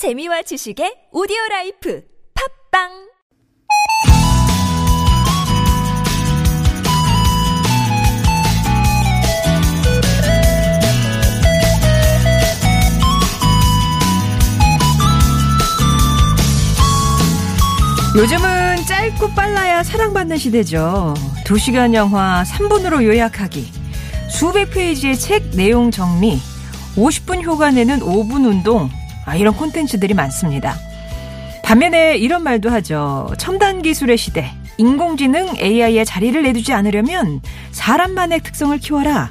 재미와 지식의 오디오 라이프 팟빵! 요즘은 짧고 빨라야 사랑받는 시대죠. 2시간 영화 3분으로 요약하기, 수백 페이지의 책 내용 정리, 50분 효과 내는 5분 운동, 아, 이런 콘텐츠들이 많습니다. 반면에 이런 말도 하죠. 첨단 기술의 시대, 인공지능 AI의 자리를 내두지 않으려면 사람만의 특성을 키워라.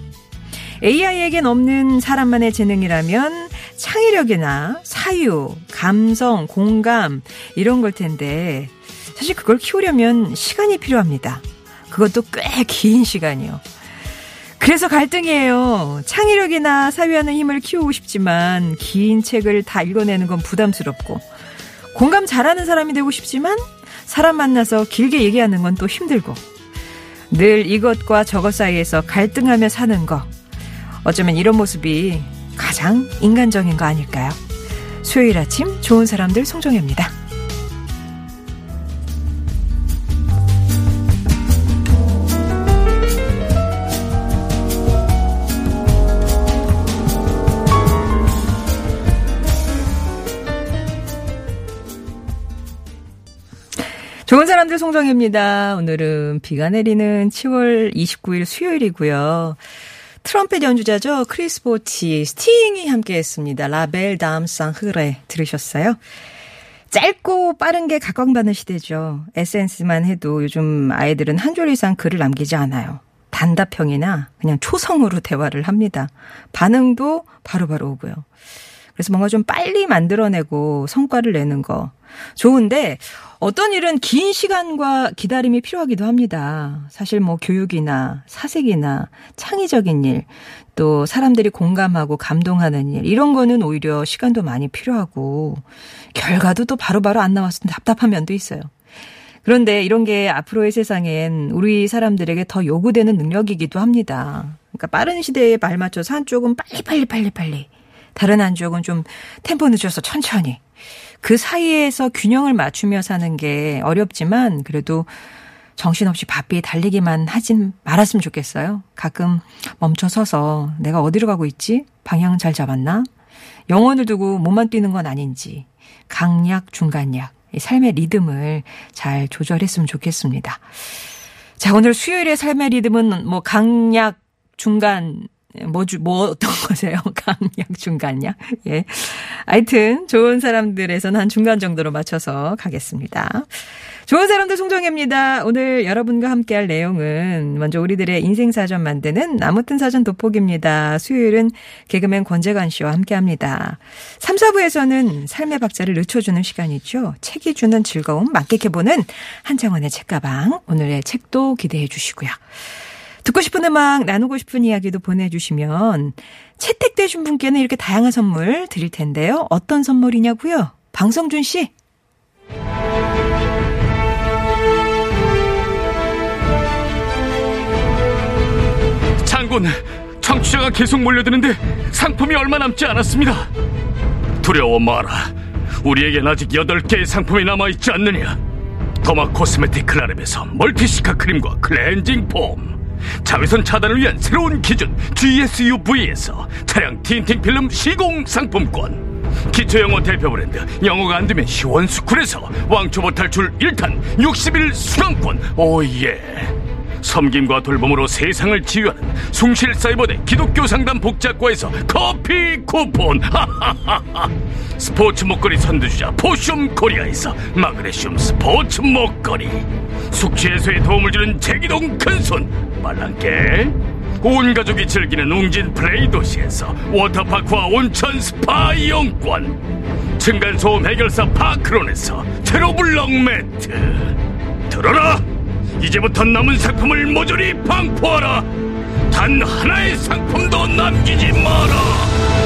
AI에겐 없는 사람만의 재능이라면 창의력이나 사유, 감성, 공감 이런 걸 텐데 사실 그걸 키우려면 시간이 필요합니다. 그것도 꽤 긴 시간이요. 그래서 갈등이에요. 창의력이나 사유하는 힘을 키우고 싶지만 긴 책을 다 읽어내는 건 부담스럽고 공감 잘하는 사람이 되고 싶지만 사람 만나서 길게 얘기하는 건 또 힘들고 늘 이것과 저것 사이에서 갈등하며 사는 거 어쩌면 이런 모습이 가장 인간적인 거 아닐까요? 수요일 아침 좋은 사람들 송정혜입니다. 좋은 사람들 송정혜입니다. 오늘은 비가 내리는 10월 29일 수요일이고요. 트럼펫 연주자죠. 크리스 보티, 스팅이 함께 했습니다. La Belle Dame Sans Regrets 들으셨어요? 짧고 빠른 게 각광받는 시대죠. SNS만 해도 요즘 아이들은 한 줄 이상 글을 남기지 않아요. 단답형이나 그냥 초성으로 대화를 합니다. 반응도 바로바로 바로 오고요. 그래서 뭔가 좀 빨리 만들어내고 성과를 내는 거 좋은데 어떤 일은 긴 시간과 기다림이 필요하기도 합니다. 사실 뭐 교육이나 사색이나 창의적인 일, 또 사람들이 공감하고 감동하는 일, 이런 거는 오히려 시간도 많이 필요하고 결과도 또 바로바로 안 나왔을 때 답답한 면도 있어요. 그런데 이런 게 앞으로의 세상엔 우리 사람들에게 더 요구되는 능력이기도 합니다. 그러니까 빠른 시대에 발맞춰서 한쪽은 빨리 빨리 빨리 빨리 다른 한쪽은 좀 템포 늦어서 천천히 그 사이에서 균형을 맞추며 사는 게 어렵지만 그래도 정신없이 바삐 달리기만 하진 말았으면 좋겠어요. 가끔 멈춰 서서 내가 어디로 가고 있지? 방향 잘 잡았나? 영혼을 두고 몸만 뛰는 건 아닌지 강약, 중간약, 이 삶의 리듬을 잘 조절했으면 좋겠습니다. 자, 오늘 수요일의 삶의 리듬은 뭐 강약, 중간, 뭐, 주, 뭐 어떤 거세요? 강약, 중간약? 예. 하여튼, 좋은 사람들에서는 한 중간 정도로 맞춰서 가겠습니다. 좋은 사람들 송정혜입니다. 오늘 여러분과 함께 할 내용은 먼저 우리들의 인생 사전 만드는 나무튼 사전 돋보기입니다. 수요일은 개그맨 권재관 씨와 함께 합니다. 3, 4부에서는 삶의 박자를 늦춰주는 시간이죠. 책이 주는 즐거움 만끽해보는 한창원의 책가방. 오늘의 책도 기대해 주시고요. 듣고 싶은 음악, 나누고 싶은 이야기도 보내주시면 채택되신 분께는 이렇게 다양한 선물 드릴 텐데요. 어떤 선물이냐고요? 방성준 씨. 장군, 청취자가 계속 몰려드는데 상품이 얼마 남지 않았습니다. 두려워 마라. 우리에겐 아직 8개의 상품이 남아있지 않느냐. derma cosmetic 클라랩에서 멀티시카 크림과 클렌징 폼. 자외선 차단을 위한 새로운 기준 GSUV에서 차량 tinting 필름 시공 상품권. 기초영어 대표 브랜드 영어가 안 되면 시원스쿨에서 왕초보 탈출 1탄 60일 수강권. 오예. 섬김과 돌봄으로 세상을 치유하는 숭실사이버대 기독교 상담 복지학과에서 커피 쿠폰. 스포츠 목걸이 선두주자 포슘 코리아에서 마그네슘 스포츠 목걸이 숙취 해소에 도움을 주는 제기동 큰손 말랑깨 온 가족이 즐기는 웅진 플레이 도시에서 워터파크와 온천 스파 이용권 층간소음 해결사 파크론에서 제로블럭 매트. 들어라! 이제부터 남은 상품을 모조리 방포하라! 단 하나의 상품도 남기지 마라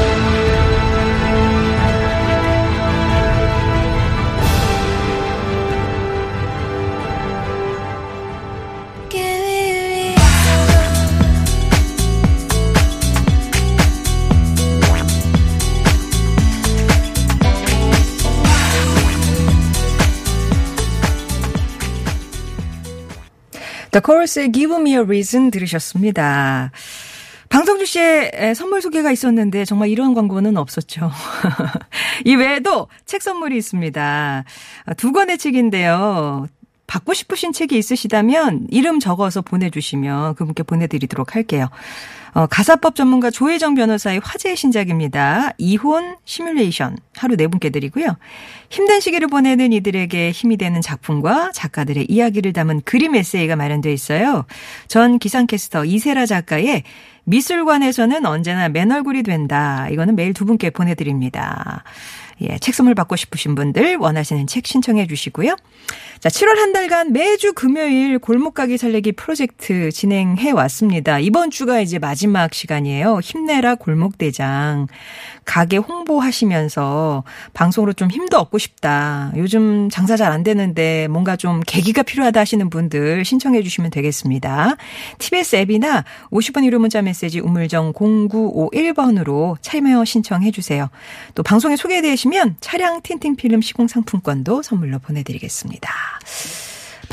The Chorus의 Give Me a Reason 들으셨습니다. 방송주 씨의 선물 소개가 있었는데 정말 이런 광고는 없었죠. 이 외에도 책 선물이 있습니다. 두 권의 책인데요. 받고 싶으신 책이 있으시다면 이름 적어서 보내주시면 그분께 보내드리도록 할게요. 어, 가사법 전문가 조혜정 변호사의 화제의 신작입니다. 이혼 시뮬레이션 하루 네 분께 드리고요. 힘든 시기를 보내는 이들에게 힘이 되는 작품과 작가들의 이야기를 담은 그림 에세이가 마련되어 있어요. 전 기상캐스터 이세라 작가의 미술관에서는 언제나 맨 얼굴이 된다. 이거는 매일 두 분께 보내드립니다. 예, 책 선물 받고 싶으신 분들 원하시는 책 신청해 주시고요. 자, 7월 한 달간 매주 금요일 골목가게 살리기 프로젝트 진행해 왔습니다. 이번 주가 이제 마지막 시간이에요. 힘내라 골목대장. 가게 홍보하시면서 방송으로 좀 힘도 얻고 싶다. 요즘 장사 잘 안 되는데 뭔가 좀 계기가 필요하다 하시는 분들 신청해 주시면 되겠습니다. TBS 앱이나 50원 유료 문자 메시지 우물정 0951번으로 참여 신청해 주세요. 또 방송에 소개되시면 차량 틴팅 필름 시공 상품권도 선물로 보내드리겠습니다.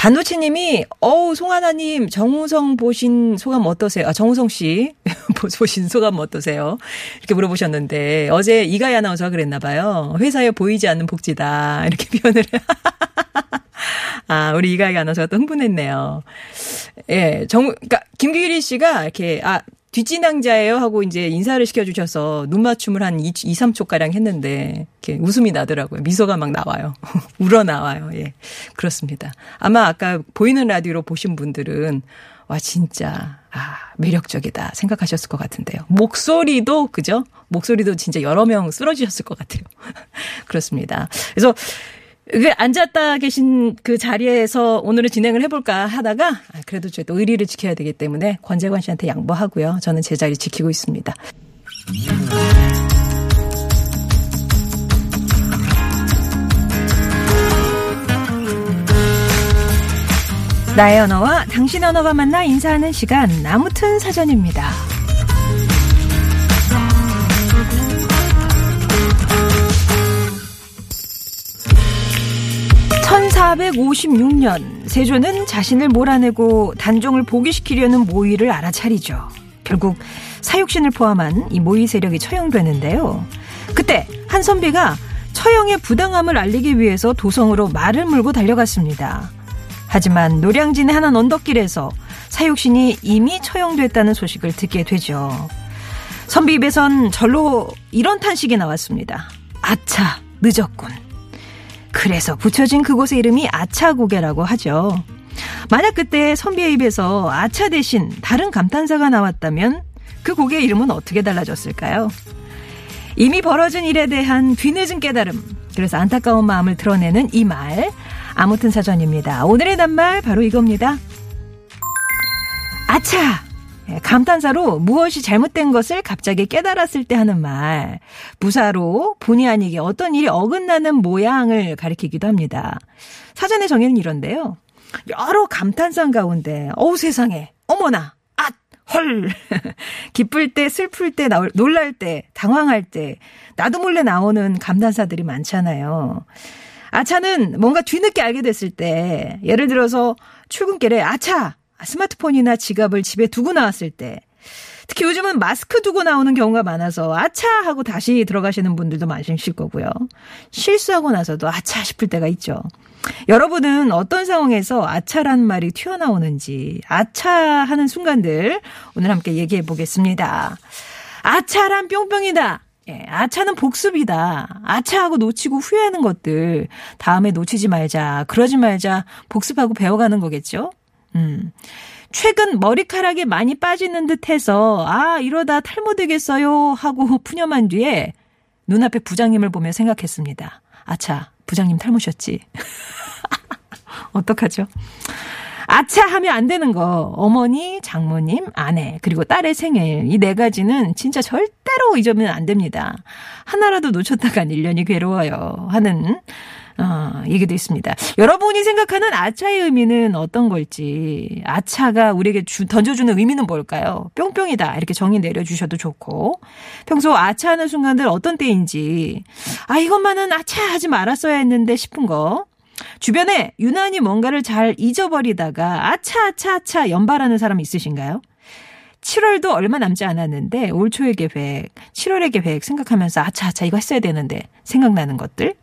반도체 님이, 어우, 송하나님, 정우성 보신 소감 어떠세요? 아, 정우성 씨, 보신 소감 어떠세요? 이렇게 물어보셨는데, 어제 이가희 아나운서가 그랬나봐요. 회사에 보이지 않는 복지다. 이렇게 표현을. 아, 우리 이가희 아나운서가 또 흥분했네요. 예, 정, 그니까, 김규리 씨가 이렇게, 아, 뒷진앙자예요 하고 이제 인사를 시켜주셔서 눈 맞춤을 한 2, 2 3초가량 했는데, 이렇게 웃음이 나더라고요. 미소가 막 나와요. 울어 나와요. 예. 그렇습니다. 아마 아까 보이는 라디오로 보신 분들은, 와, 진짜, 아, 매력적이다 생각하셨을 것 같은데요. 목소리도, 그죠? 목소리도 진짜 여러 명 쓰러지셨을 것 같아요. 그렇습니다. 그래서, 그 앉았다 계신 그 자리에서 오늘은 진행을 해볼까 하다가 아, 그래도 저희도 의리를 지켜야 되기 때문에 권재관 씨한테 양보하고요. 저는 제 자리 지키고 있습니다. 나의 언어와 당신 언어가 만나 인사하는 시간 아무튼 사전입니다. 1456년 세조는 자신을 몰아내고 단종을 복위시키려는 모의를 알아차리죠. 결국 사육신을 포함한 이 모의 세력이 처형되는데요. 그때 한 선비가 처형의 부당함을 알리기 위해서 도성으로 말을 물고 달려갔습니다. 하지만 노량진의 한 언덕길에서 사육신이 이미 처형됐다는 소식을 듣게 되죠. 선비 입에선 절로 이런 탄식이 나왔습니다. 아차, 늦었군. 그래서 붙여진 그곳의 이름이 아차고개라고 하죠. 만약 그때 선비의 입에서 아차 대신 다른 감탄사가 나왔다면 그 고개의 이름은 어떻게 달라졌을까요? 이미 벌어진 일에 대한 뒤늦은 깨달음. 그래서 안타까운 마음을 드러내는 이 말. 아무튼 사전입니다. 오늘의 낱말 바로 이겁니다. 아차! 예, 감탄사로 무엇이 잘못된 것을 갑자기 깨달았을 때 하는 말. 부사로 본의 아니게 어떤 일이 어긋나는 모양을 가리키기도 합니다. 사전의 정의는 이런데요. 여러 감탄사 가운데, 어우 세상에, 어머나, 앗, 헐. 기쁠 때, 슬플 때, 놀랄 때, 당황할 때, 나도 몰래 나오는 감탄사들이 많잖아요. 아차는 뭔가 뒤늦게 알게 됐을 때, 예를 들어서 출근길에 아차! 스마트폰이나 지갑을 집에 두고 나왔을 때 특히 요즘은 마스크 두고 나오는 경우가 많아서 아차 하고 다시 들어가시는 분들도 많으실 거고요. 실수하고 나서도 아차 싶을 때가 있죠. 여러분은 어떤 상황에서 아차라는 말이 튀어나오는지 아차 하는 순간들 오늘 함께 얘기해 보겠습니다. 아차란 뿅뿅이다. 예, 아차는 복습이다. 아차하고 놓치고 후회하는 것들 다음에 놓치지 말자. 그러지 말자. 복습하고 배워가는 거겠죠? 음. 최근 머리카락이 많이 빠지는 듯 해서, 아, 이러다 탈모 되겠어요. 하고 푸념한 뒤에 눈앞에 부장님을 보며 생각했습니다. 아차, 부장님 탈모셨지. 어떡하죠? 아차 하면 안 되는 거. 어머니, 장모님, 아내, 그리고 딸의 생일. 이 네 가지는 진짜 절대로 잊으면 안 됩니다. 하나라도 놓쳤다간 1년이 괴로워요. 하는 어, 얘기도 있습니다. 여러분이 생각하는 아차의 의미는 어떤 걸지, 아차가 우리에게 주, 던져주는 의미는 뭘까요? 뿅뿅이다. 이렇게 정의 내려주셔도 좋고, 평소 아차하는 순간들 어떤 때인지, 아, 이것만은 아차 하지 말았어야 했는데 싶은 거, 주변에 유난히 뭔가를 잘 잊어버리다가 아차 아차 아차 연발하는 사람 있으신가요? 7월도 얼마 남지 않았는데 올 초의 계획, 7월의 계획 생각하면서 아차 아차 이거 했어야 되는데 생각나는 것들.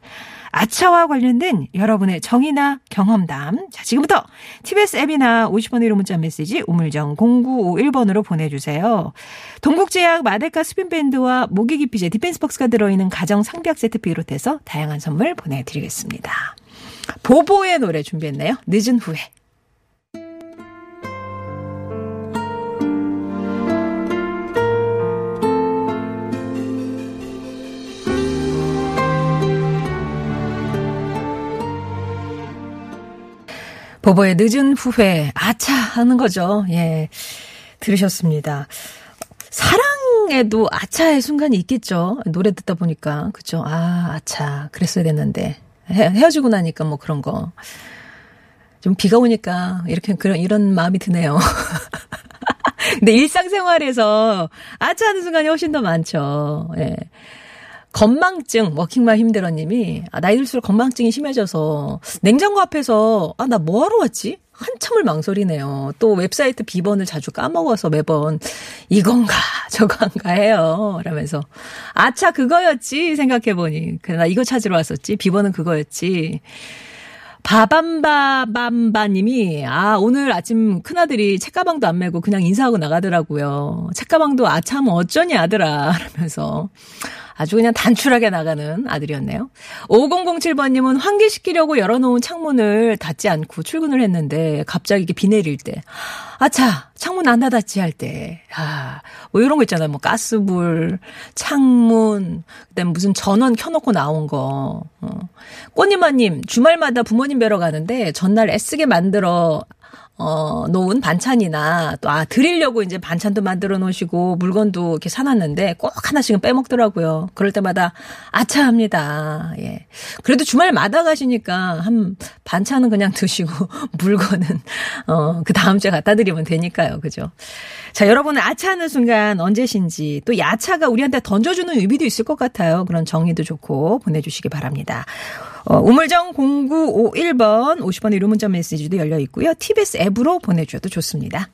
아차와 관련된 여러분의 정의나 경험담. 자, 지금부터 TBS 앱이나 50번의 1호 문자 메시지 우물정 0951번으로 보내주세요. 동국제약 마데카 스핀밴드와 모기 기피제 디펜스박스가 들어있는 가정 상비약 세트 비롯해서 다양한 선물 보내드리겠습니다. 보보의 노래 준비했네요. 늦은 후에. 보보의 늦은 후회, 아차 하는 거죠. 예. 들으셨습니다. 사랑에도 아차의 순간이 있겠죠. 노래 듣다 보니까. 그죠. 아, 아차. 그랬어야 됐는데. 헤, 헤어지고 나니까 뭐 그런 거. 좀 비가 오니까 이렇게 그런, 이런 마음이 드네요. 근데 일상생활에서 아차 하는 순간이 훨씬 더 많죠. 예. 건망증 워킹맘 힘들어님이 아, 나이 들수록 건망증이 심해져서 냉장고 앞에서 아 나 뭐하러 왔지? 한참을 망설이네요. 또 웹사이트 비번을 자주 까먹어서 매번 이건가 저건가 해요. 라면서 아차 그거였지 생각해보니 그래 나 이거 찾으러 왔었지 비번은 그거였지. 바밤바밤바님이 아 오늘 아침 큰아들이 책가방도 안 메고 그냥 인사하고 나가더라고요. 책가방도 아참 어쩌니 아들아 라면서 아주 그냥 단출하게 나가는 아들이었네요. 5007번님은 환기시키려고 열어놓은 창문을 닫지 않고 출근을 했는데 갑자기 이게 비 내릴 때 아차 창문 안 닫았지 할 때 아, 뭐 이런 거 있잖아요. 뭐 가스불, 창문, 그다음 무슨 전원 켜놓고 나온 거. 어. 꽃님아님 주말마다 부모님 뵈러 가는데 전날 애쓰게 만들어 어, 놓은 반찬이나 또, 아, 드리려고 이제 반찬도 만들어 놓으시고 물건도 이렇게 사놨는데 꼭 하나씩은 빼먹더라고요. 그럴 때마다 아차합니다. 예. 그래도 주말마다 가시니까 한 반찬은 그냥 드시고 물건은, 어, 그 다음 주에 갖다 드리면 되니까요. 그죠? 자, 여러분은 아차하는 순간 언제신지 또 야차가 우리한테 던져주는 의미도 있을 것 같아요. 그런 정의도 좋고 보내주시기 바랍니다. 어, 우물정 0951번 50번의 유료 문자 메시지도 열려 있고요. TBS 앱으로 보내주셔도 좋습니다.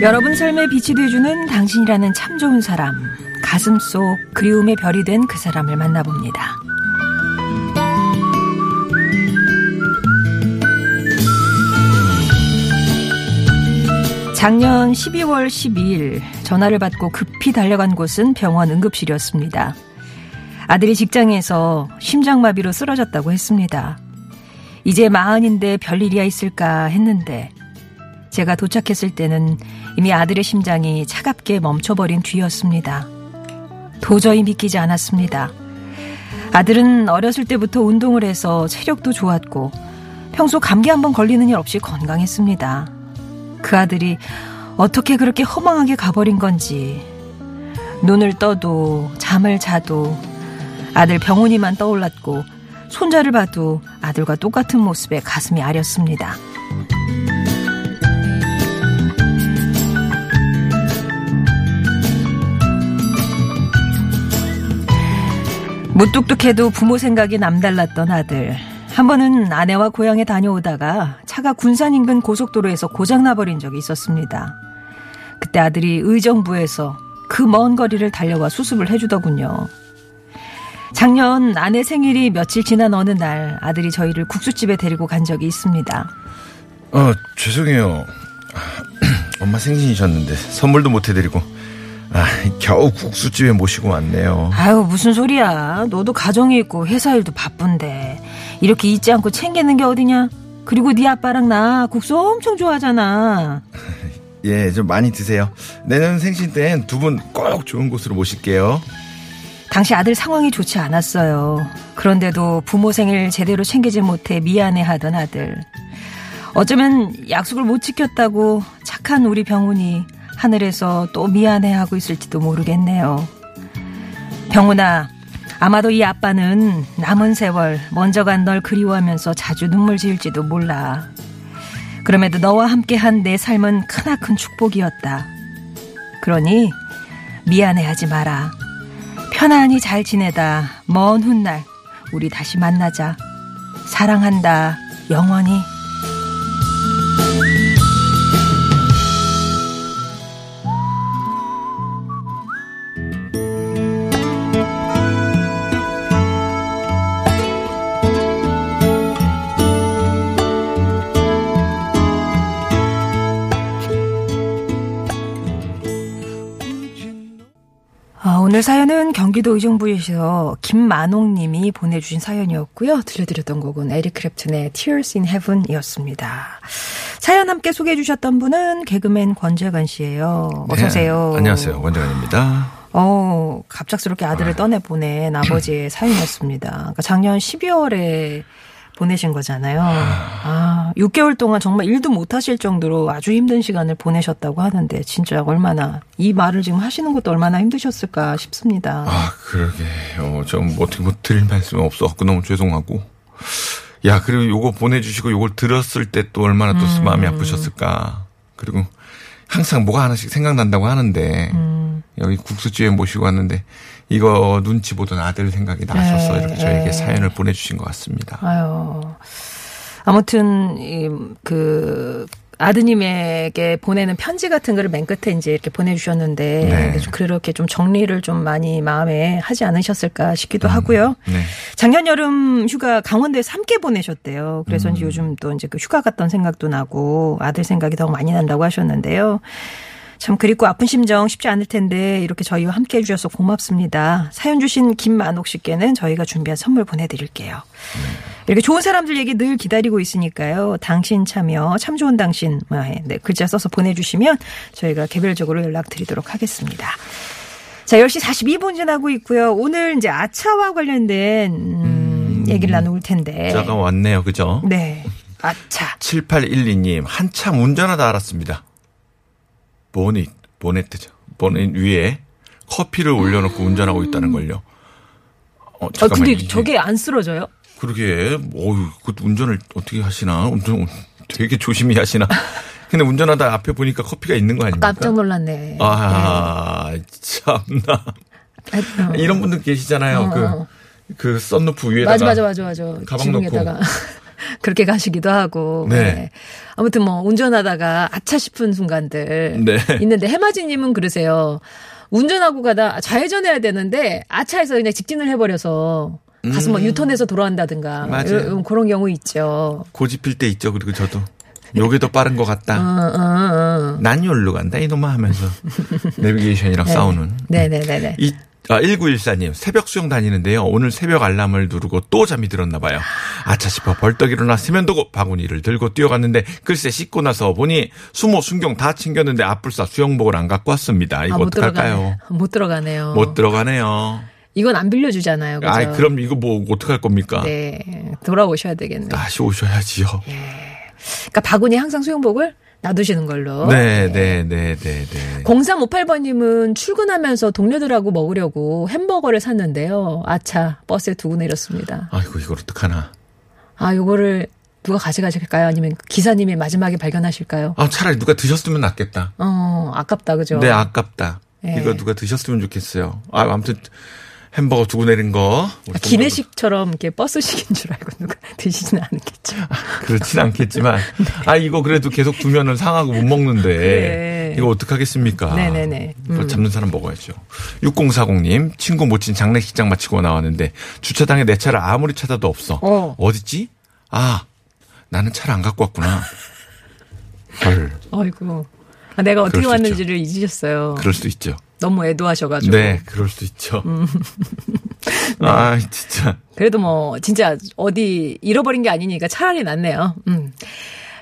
여러분 삶에 빛이 되어주는 당신이라는 참 좋은 사람, 가슴 속 그리움의 별이 된 그 사람을 만나봅니다. 작년 12월 12일 전화를 받고 급히 달려간 곳은 병원 응급실이었습니다. 아들이 직장에서 심장마비로 쓰러졌다고 했습니다. 이제 마흔인데 별일이야 있을까 했는데 제가 도착했을 때는 이미 아들의 심장이 차갑게 멈춰버린 뒤였습니다. 도저히 믿기지 않았습니다. 아들은 어렸을 때부터 운동을 해서 체력도 좋았고 평소 감기 한번 걸리는 일 없이 건강했습니다. 그 아들이 어떻게 그렇게 허망하게 가버린 건지 눈을 떠도 잠을 자도 아들 병훈이만 떠올랐고 손자를 봐도 아들과 똑같은 모습에 가슴이 아렸습니다. 무뚝뚝해도 부모 생각이 남달랐던 아들. 한 번은 아내와 고향에 다녀오다가 차가 군산 인근 고속도로에서 고장나버린 적이 있었습니다. 그때 아들이 의정부에서 그 먼 거리를 달려와 수습을 해주더군요. 작년 아내 생일이 며칠 지난 어느 날 아들이 저희를 국수집에 데리고 간 적이 있습니다. 어, 죄송해요. 엄마 생신이셨는데 선물도 못 해드리고 아, 겨우 국수집에 모시고 왔네요. 아유 무슨 소리야. 너도 가정이 있고 회사 일도 바쁜데 이렇게 잊지 않고 챙기는 게 어디냐? 그리고 네 아빠랑 나 국수 엄청 좋아하잖아. 예, 좀 많이 드세요. 내년 생신 땐 두 분 꼭 좋은 곳으로 모실게요. 당시 아들 상황이 좋지 않았어요. 그런데도 부모 생일 제대로 챙기지 못해 미안해하던 아들. 어쩌면 약속을 못 지켰다고 착한 우리 병훈이 하늘에서 또 미안해하고 있을지도 모르겠네요. 병훈아, 아마도 이 아빠는 남은 세월 먼저 간 널 그리워하면서 자주 눈물 지을지도 몰라. 그럼에도 너와 함께한 내 삶은 크나큰 축복이었다. 그러니 미안해하지 마라. 편안히 잘 지내다 먼 훗날 우리 다시 만나자. 사랑한다. 영원히. 오늘 사연은 경기도 의정부에서 김만옥 님이 보내주신 사연이었고요. 들려드렸던 곡은 에릭 크랩튼의 Tears in Heaven이었습니다. 사연 함께 소개해 주셨던 분은 개그맨 권재관 씨예요. 어서 오세요. 네, 안녕하세요. 권정현입니다. 어, 갑작스럽게 아들을 떠내보낸 아버지의 사연이었습니다. 그러니까 작년 12월에 보내신 거잖아요. 아, 6개월 동안 정말 일도 못 하실 정도로 아주 힘든 시간을 보내셨다고 하는데, 진짜 얼마나, 이 말을 지금 하시는 것도 얼마나 힘드셨을까 싶습니다. 아, 그러게. 어, 좀 어떻게 뭐 드릴 말씀이 없어갖고 너무 죄송하고. 야, 그리고 요거 보내주시고 요걸 들었을 때 또 얼마나 또 음. 마음이 아프셨을까. 그리고 항상 뭐가 하나씩 생각난다고 하는데, 음. 여기 국수집에 모시고 왔는데, 이거 눈치 보던 아들 생각이 나셔서 네, 이렇게 저에게 네. 사연을 보내주신 것 같습니다. 아유. 아무튼, 이, 그, 아드님에게 보내는 편지 같은 거를 맨 끝에 이제 이렇게 보내주셨는데, 네. 좀 그렇게 좀 정리를 좀 많이 마음에 하지 않으셨을까 싶기도 하고요. 네. 작년 여름 휴가 강원도에서 함께 보내셨대요. 그래서 음. 이제 요즘 또 이제 그 휴가 갔던 생각도 나고 아들 생각이 더 많이 난다고 하셨는데요. 참 그립고 아픈 심정 쉽지 않을 텐데 이렇게 저희와 함께 해주셔서 고맙습니다. 사연 주신 김만옥 씨께는 저희가 준비한 선물 보내드릴게요. 이렇게 좋은 사람들 얘기 늘 기다리고 있으니까요. 당신 참여, 참 좋은 당신, 네, 글자 써서 보내주시면 저희가 개별적으로 연락드리도록 하겠습니다. 자, 10시 42분 지나고 있고요. 오늘 이제 아차와 관련된 음, 얘기를 나눌 텐데. 자가 왔네요. 그죠? 네. 아차. 7812님, 한참 운전하다 알았습니다. 보닛, 보네트죠. 보닛 위에 커피를 올려놓고 운전하고 있다는 걸요. 어, 아, 잠깐만. 근데 이게- 저게 안 쓰러져요? 그러게, 어유, 그 운전을 어떻게 하시나? 운전 되게 조심히 하시나? 근데 운전하다 앞에 보니까 커피가 있는 거 아닙니까? 깜짝 놀랐네. 아, 참나. 어. 이런 분들 계시잖아요. 어, 그, 어. 그 썬루프 위에다가. 맞아, 맞아, 맞아, 맞아. 가방 지붕에다가. 그렇게 가시기도 하고. 네. 아무튼 뭐, 운전하다가 아차 싶은 순간들. 네. 있는데, 해마지님은 그러세요. 운전하고 가다 좌회전해야 되는데, 아차해서 그냥 직진을 해버려서, 가서 뭐 유턴해서 돌아간다든가. 음. 맞아요. 이런- 그런 경우 있죠. 고집필 때 있죠. 그리고 저도. 요게 더 빠른 것 어, 같다. 어, 어. 난 여기로 간다, 이놈아 하면서. 내비게이션이랑 싸우는. 네네네네. 이, 아, 1914님, 새벽 수영 다니는데요. 오늘 새벽 알람을 누르고 또 잠이 들었나 봐요. 아차 싶어 벌떡 일어나 세면도구 바구니를 들고 뛰어갔는데 글쎄 씻고 나서 보니 수모, 순경 다 챙겼는데 앞불사 수영복을 안 갖고 왔습니다. 이거 아, 못 어떡할까요? 못 들어가네요. 못 들어가네요. 이건 안 빌려주잖아요. 그죠? 아, 그럼 이거 뭐 어떡할 겁니까? 네. 돌아오셔야 되겠네요. 다시 오셔야지요. 그러니까 바구니 항상 수영복을 놔두시는 걸로. 네, 네, 네, 네, 네. 0358번님은 출근하면서 동료들하고 먹으려고 햄버거를 샀는데요. 아차, 버스에 두고 내렸습니다. 아이고, 이걸 어떡하나. 아, 요거를 누가 가져가실까요? 아니면 기사님이 마지막에 발견하실까요? 아, 차라리 누가 드셨으면 낫겠다. 어, 아깝다, 그죠? 네, 아깝다. 네. 이거 누가 드셨으면 좋겠어요. 아, 아무튼 햄버거 두고 내린 거. 아, 기내식처럼 이렇게 버스식인 줄 알고 누가 드시진 않겠죠. 그렇진 않겠지만, 아, 이거 그래도 계속 두면은 상하고 못 먹는데, 네. 이거 어떡 하겠습니까? 네네네. 이거 음. 잡는 사람 먹어야죠. 6040님, 친구 모친 장례식장 마치고 나왔는데, 주차장에 내 차를 아무리 찾아도 없어. 어. 어딨지? 아, 나는 차를 안 갖고 왔구나. 헐, 아이고. 아, 내가 어떻게 수. 왔는지를 잊으셨어요. 그럴 수도 있죠. 너무 애도하셔가지고. 네, 그럴 수도 있죠. 음. 아, 진짜. 그래도 뭐 진짜 어디 잃어버린 게 아니니까 차라리 낫네요. 음.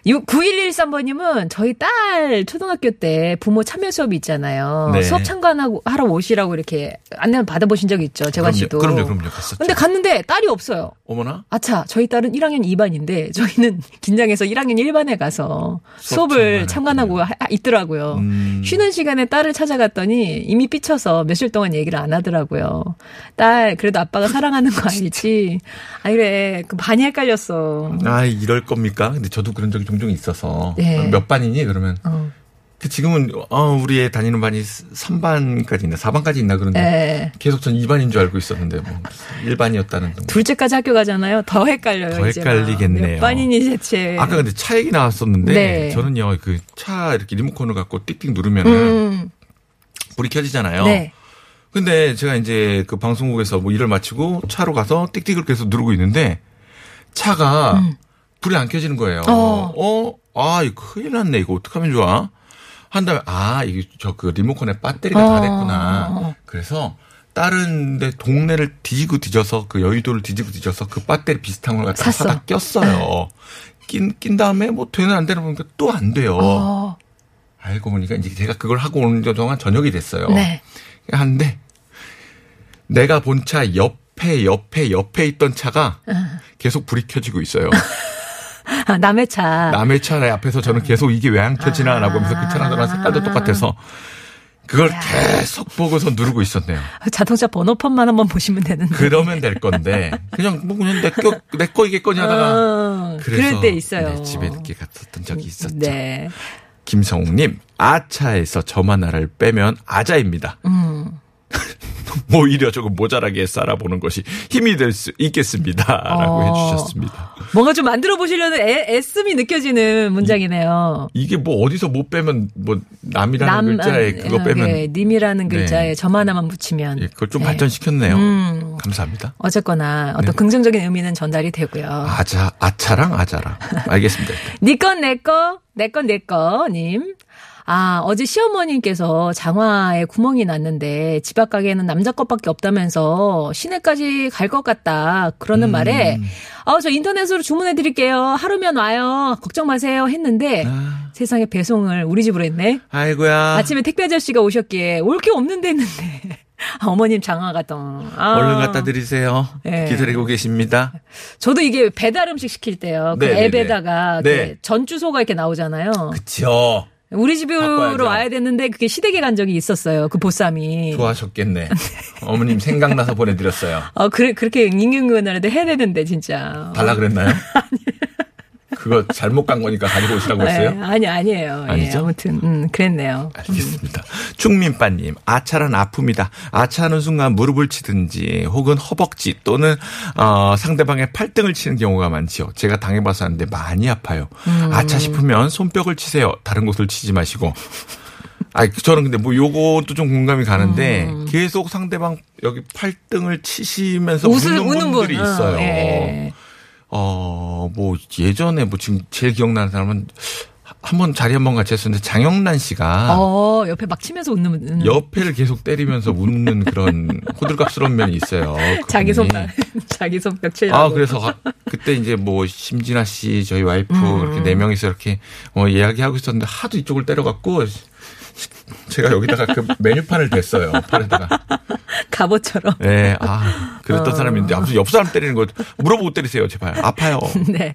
9113번님은 저희 딸 초등학교 때 부모 참여 수업이 있잖아요. 네. 수업 참관하고 하러 오시라고 이렇게 안내를 받아보신 적 있죠. 재관 그럼요, 씨도. 그럼요, 그럼요. 갔었죠. 근데 갔는데 딸이 없어요. 어머나? 아차, 저희 딸은 1학년 2반인데 저희는 긴장해서 1학년 1반에 가서 수업 수업을 참관하고. 하- 있더라고요. 음. 쉬는 시간에 딸을 찾아갔더니 이미 삐쳐서 며칠 동안 얘기를 안 하더라고요. 딸, 그래도 아빠가 사랑하는 거 알지? 아, 그래. 그 많이 헷갈렸어. 아, 이럴 겁니까? 근데 저도 그런 적이 좀 종종 있어서 네. 몇 반이니 그러면 어. 그 지금은 어 우리 애 다니는 반이 3반까지 있나 4반까지 있나 그런데 예. 계속 전 2반인 줄 알고 있었는데 뭐 1반이었다는 둥. 둘째까지 학교 가잖아요. 더 헷갈려요. 더. 헷갈리겠네요. 몇 반이니 대체. 아까 근데 차 얘기 나왔었는데 네. 저는요 그 차 이렇게 리모컨을 갖고 띡띡 누르면은 음. 불이 켜지잖아요. 네. 근데 제가 이제 그 방송국에서 뭐 일을 마치고 차로 가서 띡띡을 계속 누르고 있는데 차가 불이 안 켜지는 거예요. 음. 어. 어? 아, 이거 큰일 났네. 이거 어떡하면 좋아? 한 다음에, 아, 이게 저 그 리모컨에 배터리가 다 어. 됐구나. 그래서 다른 데 동네를 뒤지고 뒤져서 그 여의도를 뒤지고 뒤져서 그 배터리 비슷한 걸 갖다 샀어. 네. 사다 꼈어요. 낀, 낀 다음에 뭐 되는 안 되는 보니까 또 안 돼요. 어. 알고 보니까 이제 제가 그걸 하고 오는 동안 저녁이 됐어요. 네. 한데 내가 본 차 옆에 옆에 옆에 있던 차가 계속 불이 켜지고 있어요. 아, 남의 차. 남의 차 앞에서 저는 계속 이게 왜 안 켜지나라고 하면서 그 차랑 저랑 색깔도 똑같아서 그걸 계속 보고서 누르고 있었네요. 자동차 번호판만 한번 보시면 되는데. 그러면 될 건데 그냥 뭐 그냥 내거 내거 이겠거니 하다가 어, 그럴 때 있어요. 네, 집에 늦게 갔었던 적이 있었죠. 네. 김성욱님 아차에서 점 하나를 빼면 아자입니다. 음. 오히려 조금 모자라게 살아보는 것이 힘이 될 수 있겠습니다라고 어. 해주셨습니다. 뭔가 좀 만들어 보시려는 애, 애씀이 느껴지는 문장이네요. 이 게 뭐 어디서 못 빼면 뭐 남이라는 글자에 그거 아, 빼면 예, 님이라는 네. 글자에 점 하나만 붙이면. 예, 그걸 좀 네. 발전시켰네요. 음. 감사합니다. 어쨌거나 어떤 네. 긍정적인 의미는 전달이 되고요. 아자 아차랑 아자랑 알겠습니다. 니건 내꺼, 내건 내꺼, 님. 아, 어제 시어머님께서 장화에 구멍이 났는데 집 앞 가게에는 남자 것밖에 없다면서 시내까지 갈 것 같다. 그러는 말에 아, 저 인터넷으로 주문해 드릴게요. 하루면 와요. 걱정 마세요. 했는데 아. 세상에 배송을 우리 집으로 했네. 아이고야. 아침에 택배 아저씨가 오셨기에 올 게 없는데 했는데 아, 어머님 장화가 또 아. 얼른 갖다 드리세요. 예. 기다리고 계십니다. 저도 이게 배달 음식 시킬 때요. 그 네, 네, 앱에다가 네. 그 전 주소가 이렇게 나오잖아요. 그쵸. 우리 집으로 바꿔야죠. 와야 됐는데 그게 시댁에 간 적이 있었어요. 그 보쌈이. 좋아하셨겠네. 어머님 생각나서 보내드렸어요. 어, 그래, 그렇게 해야 되는데, 진짜. 달라 그랬나요? 그거 잘못 간 거니까 가지고 오시라고 했어요? 네, 아니, 아니에요. 예, 아니죠? 아무튼, 음, 그랬네요. 알겠습니다. 충민빠님, 아차란 아픕니다. 아차하는 순간 무릎을 치든지 혹은 허벅지 또는 어, 상대방의 팔등을 치는 경우가 많지요. 제가 당해봐서 하는데 많이 아파요. 음. 아차 싶으면 손뼉을 치세요. 다른 곳을 치지 마시고. 아, 저는 근데 뭐 요것도 좀 공감이 가는데 계속 상대방 여기 팔등을 치시면서 음. 우는 분. 분들이 있어요. 어, 예. 어, 뭐, 예전에 뭐 지금 제일 기억나는 사람은 한 번 자리 한 번 같이 했었는데 장영란 씨가 어, 옆에 막 치면서 웃는 분. 옆에를 계속 때리면서 웃는 그런 호들갑스러운 면이 있어요. 자기 그분이. 손, 자기 손뼉 치려고. 아, 그래서 가- 그때 이제 뭐 심진아 씨, 저희 와이프 음. 이렇게 네 명이서 이렇게 어, 이야기하고 있었는데 하도 이쪽을 때려갖고 제가 여기다가 그 메뉴판을 댔어요. 팔에다가. 갑옷처럼. 네, 아, 그랬던 어. 사람인데 아무튼 옆 사람 때리는 거 물어보고 때리세요, 제발. 아파요. 네.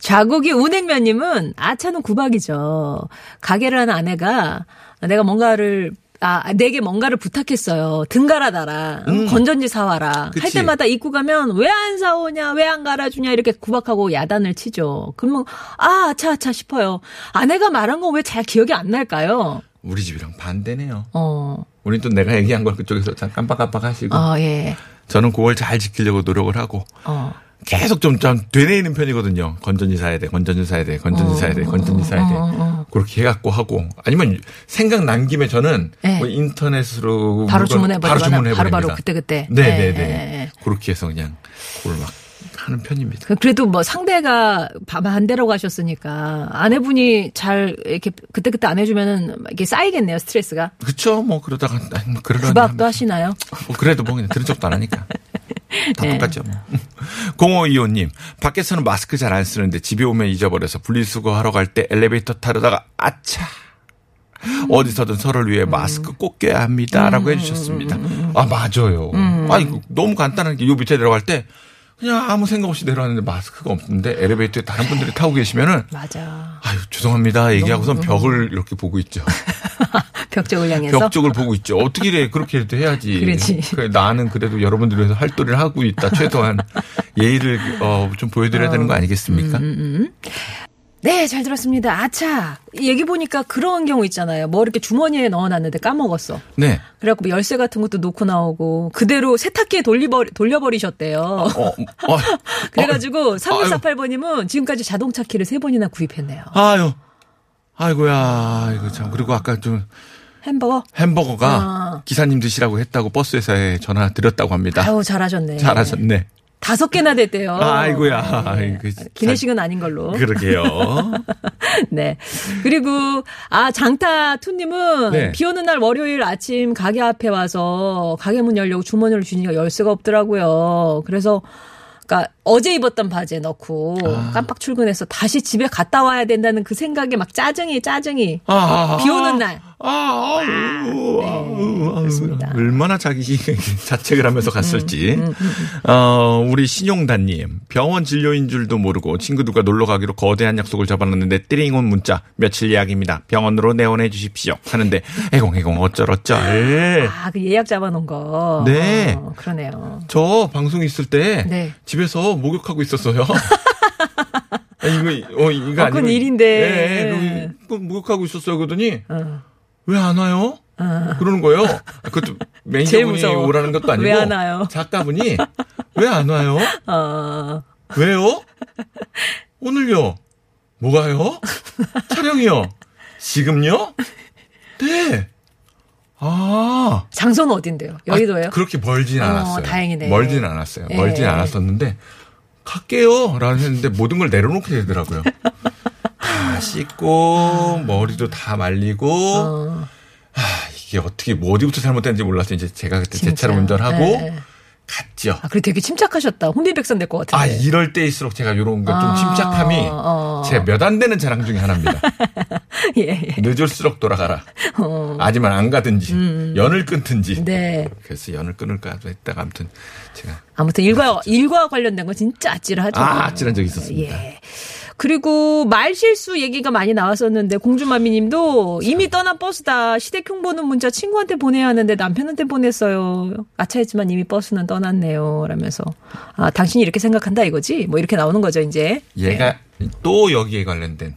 좌국이 운행면님은 아차는 구박이죠. 가게를 하는 아내가 내가 뭔가를 아, 내게 뭔가를 부탁했어요. 등 갈아달라. 응, 건전지 사와라. 할 음. 그치. 때마다 입고 가면 왜 안 사오냐, 왜 안 갈아주냐, 이렇게 구박하고 야단을 치죠. 그러면, 아, 아차, 아차 싶어요. 아내가 말한 거왜잘 기억이 안 날까요? 우리 집이랑 반대네요. 어, 우리 또 내가 얘기한 걸 그쪽에서 참 깜빡깜빡 하시고 어, 예. 저는 그걸 잘 지키려고 노력을 하고 어. 계속 좀, 좀 되뇌이는 편이거든요. 건전지 사야 돼, 건전지 사야 돼, 건전지 사야 돼, 건전지 사야 돼. 그렇게 해갖고 하고 아니면 생각 난 김에 저는 네. 뭐 인터넷으로 바로 물건 주문해버리거나 바로 주문해버립니다. 바로바로 그때그때. 네네네. 예, 예, 예. 그렇게 해서 그냥 그걸 막 하는 편입니다. 그- 그래도 뭐 상대가 반대로 가셨으니까 아내분이 잘 이렇게 그때그때 안 해주면은 이게 쌓이겠네요 스트레스가 그쵸? 뭐 그러다가 뭐 그러려니 구박도 하면서. 하시나요? 뭐 그래도 뭐 그냥 들은 적도 안 하니까. 다 네. 똑같죠. 뭐. 0525님, 밖에서는 마스크 잘 안 쓰는데 집에 오면 잊어버려서 분리수거 하러 갈 때 엘리베이터 타려다가 아차! 어디서든 서로를 위해 마스크 꼭 껴야 합니다. 라고 해주셨습니다. 아, 맞아요. 아니, 그 너무 간단한 게 요 밑에 내려갈 때 그냥 아무 생각 없이 내려왔는데 마스크가 없는데 엘리베이터에 다른 분들이 타고 계시면은 맞아. 아유, 죄송합니다. 얘기하고선 벽을 이렇게 보고 있죠. 벽 쪽을 향해서. 벽 쪽을 보고 있죠. 어떻게 래 그렇게도 해야지. 그러지. 그래, 나는 그래도 여러분들 위해서 활동을 하고 있다. 최소한 예의를 어, 좀 보여드려야 되는 거 아니겠습니까? 음, 네, 잘 들었습니다. 아차. 얘기 보니까 그런 경우 있잖아요. 뭐 이렇게 주머니에 넣어놨는데 까먹었어. 네. 그래갖고 뭐 열쇠 같은 것도 놓고 나오고 그대로 세탁기에 돌리버, 돌려버리셨대요. 어, 어, 그래가지고 아유. 3148번님은 지금까지 자동차 키를 세 번이나 구입했네요. 아유. 아이고야. 이거 참. 그리고 아까 좀 햄버거? 햄버거가 아. 기사님 드시라고 했다고 버스에서 전화 드렸다고 합니다. 아유, 잘하셨네. 잘하셨네. 다섯 개나 됐대요. 아이고야. 아이고, 기내식은 아닌 걸로. 그러게요. 네. 그리고 아 장타 투님은 네. 비 오는 날 월요일 아침 가게 앞에 와서 가게 문 열려고 주머니를 주니까 열쇠가 없더라고요. 그래서 그러니까 어제 입었던 바지에 넣고 아. 깜빡 출근해서 다시 집에 갔다 와야 된다는 그 생각에 막 짜증이 짜증이 아, 비 오는 날. 아, 아우, 그렇습니다. 음, 얼마나 자기 자책을 하면서 갔을지. 어, 우리 신용단님. 병원 진료인 줄도 모르고 친구들과 놀러 가기로 거대한 약속을 잡아놨는데 띠링 온 문자. 며칠 예약입니다. 병원으로 내원해 주십시오. 하는데, 애공애공 어쩔어쩔. 아 그 예약 잡아놓은 거. 네. 어, 그러네요. 저 방송 있을 때 네. 집에서 목욕하고 있었어요. 아, 이거, 어, 이거 어, 그건 일인데. 네, 여기 목욕하고 있었어요. 그러더니, 어. 왜안 와요? 그러는 거예요. 그것도 매니저분이. 오라는 것도 아니고 왜 안 와요? 작가분이 왜 안 와요? 어. 왜요? 오늘요. 뭐가요? 촬영이요. 지금요? 네. 아. 장소는 어딘데요? 여의도예요? 아, 그렇게 멀진 어, 않았어요. 다행이네. 멀진 않았어요. 예. 멀진 않았었는데 갈게요. 라는 했는데 모든 걸 내려놓게 되더라고요. 다 씻고 머리도 다 말리고 어. 아, 이게 어떻게 뭐 어디부터 잘못됐는지 몰라서 이제 제가 그때 제 진짜. 차로 운전하고 네. 갔죠. 아, 그래 되게 침착하셨다. 혼비백산 될 것 같은데. 아 이럴 때일수록 제가 이런 거좀 아, 침착함이 어. 제몇 안 되는 자랑 중에 하나입니다. 예, 예. 늦을수록 돌아가라. 아니면 안 가든지 연을 끊든지. 음. 네. 그래서 연을 끊을까 했다가 아무튼 제가 아무튼 일과 일과 관련된 건 진짜 아찔하죠. 아, 아찔한 적이 있었습니다. 예. 그리고 말 실수 얘기가 많이 나왔었는데 공주마미님도 이미 떠난 버스다. 시댁 흉보는 문자 친구한테 보내야 하는데 남편한테 보냈어요. 아차했지만 이미 버스는 떠났네요. 라면서 아 당신이 이렇게 생각한다 이거지? 뭐 이렇게 나오는 거죠 이제. 얘가 또 여기에 관련된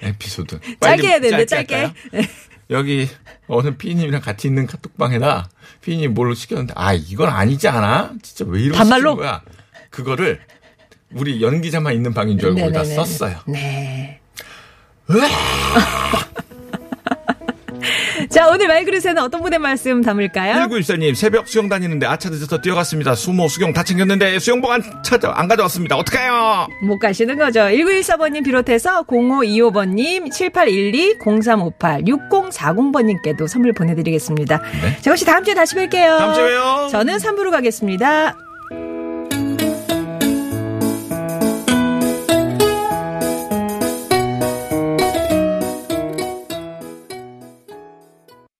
에피소드. 네. 짧게 해야 되는데 짧게. 할까요? 여기 어느 피디님이랑 같이 있는 카톡방에다 피디님 뭘로 시켰는데 아 이건 아니지 않아? 진짜 왜 이런 반말로? 시킨 거야? 그거를 우리 연기자만 있는 방인 줄 알고 거기다 네네네. 썼어요. 네. 자 오늘 말그릇에는 어떤 분의 말씀 담을까요? 1914님 새벽 수영 다니는데 아차 늦어서 뛰어갔습니다. 수모 수경 다 챙겼는데 수영복 안 찾아 안 가져왔습니다. 어떡해요? 못 가시는 거죠. 1914번님 비롯해서 0525번님, 7812, 0358, 6040번님께도 선물 보내드리겠습니다. 네. 저 혹시 다음 주에 다시 뵐게요. 다음 주에 봬요. 저는 3부로 가겠습니다.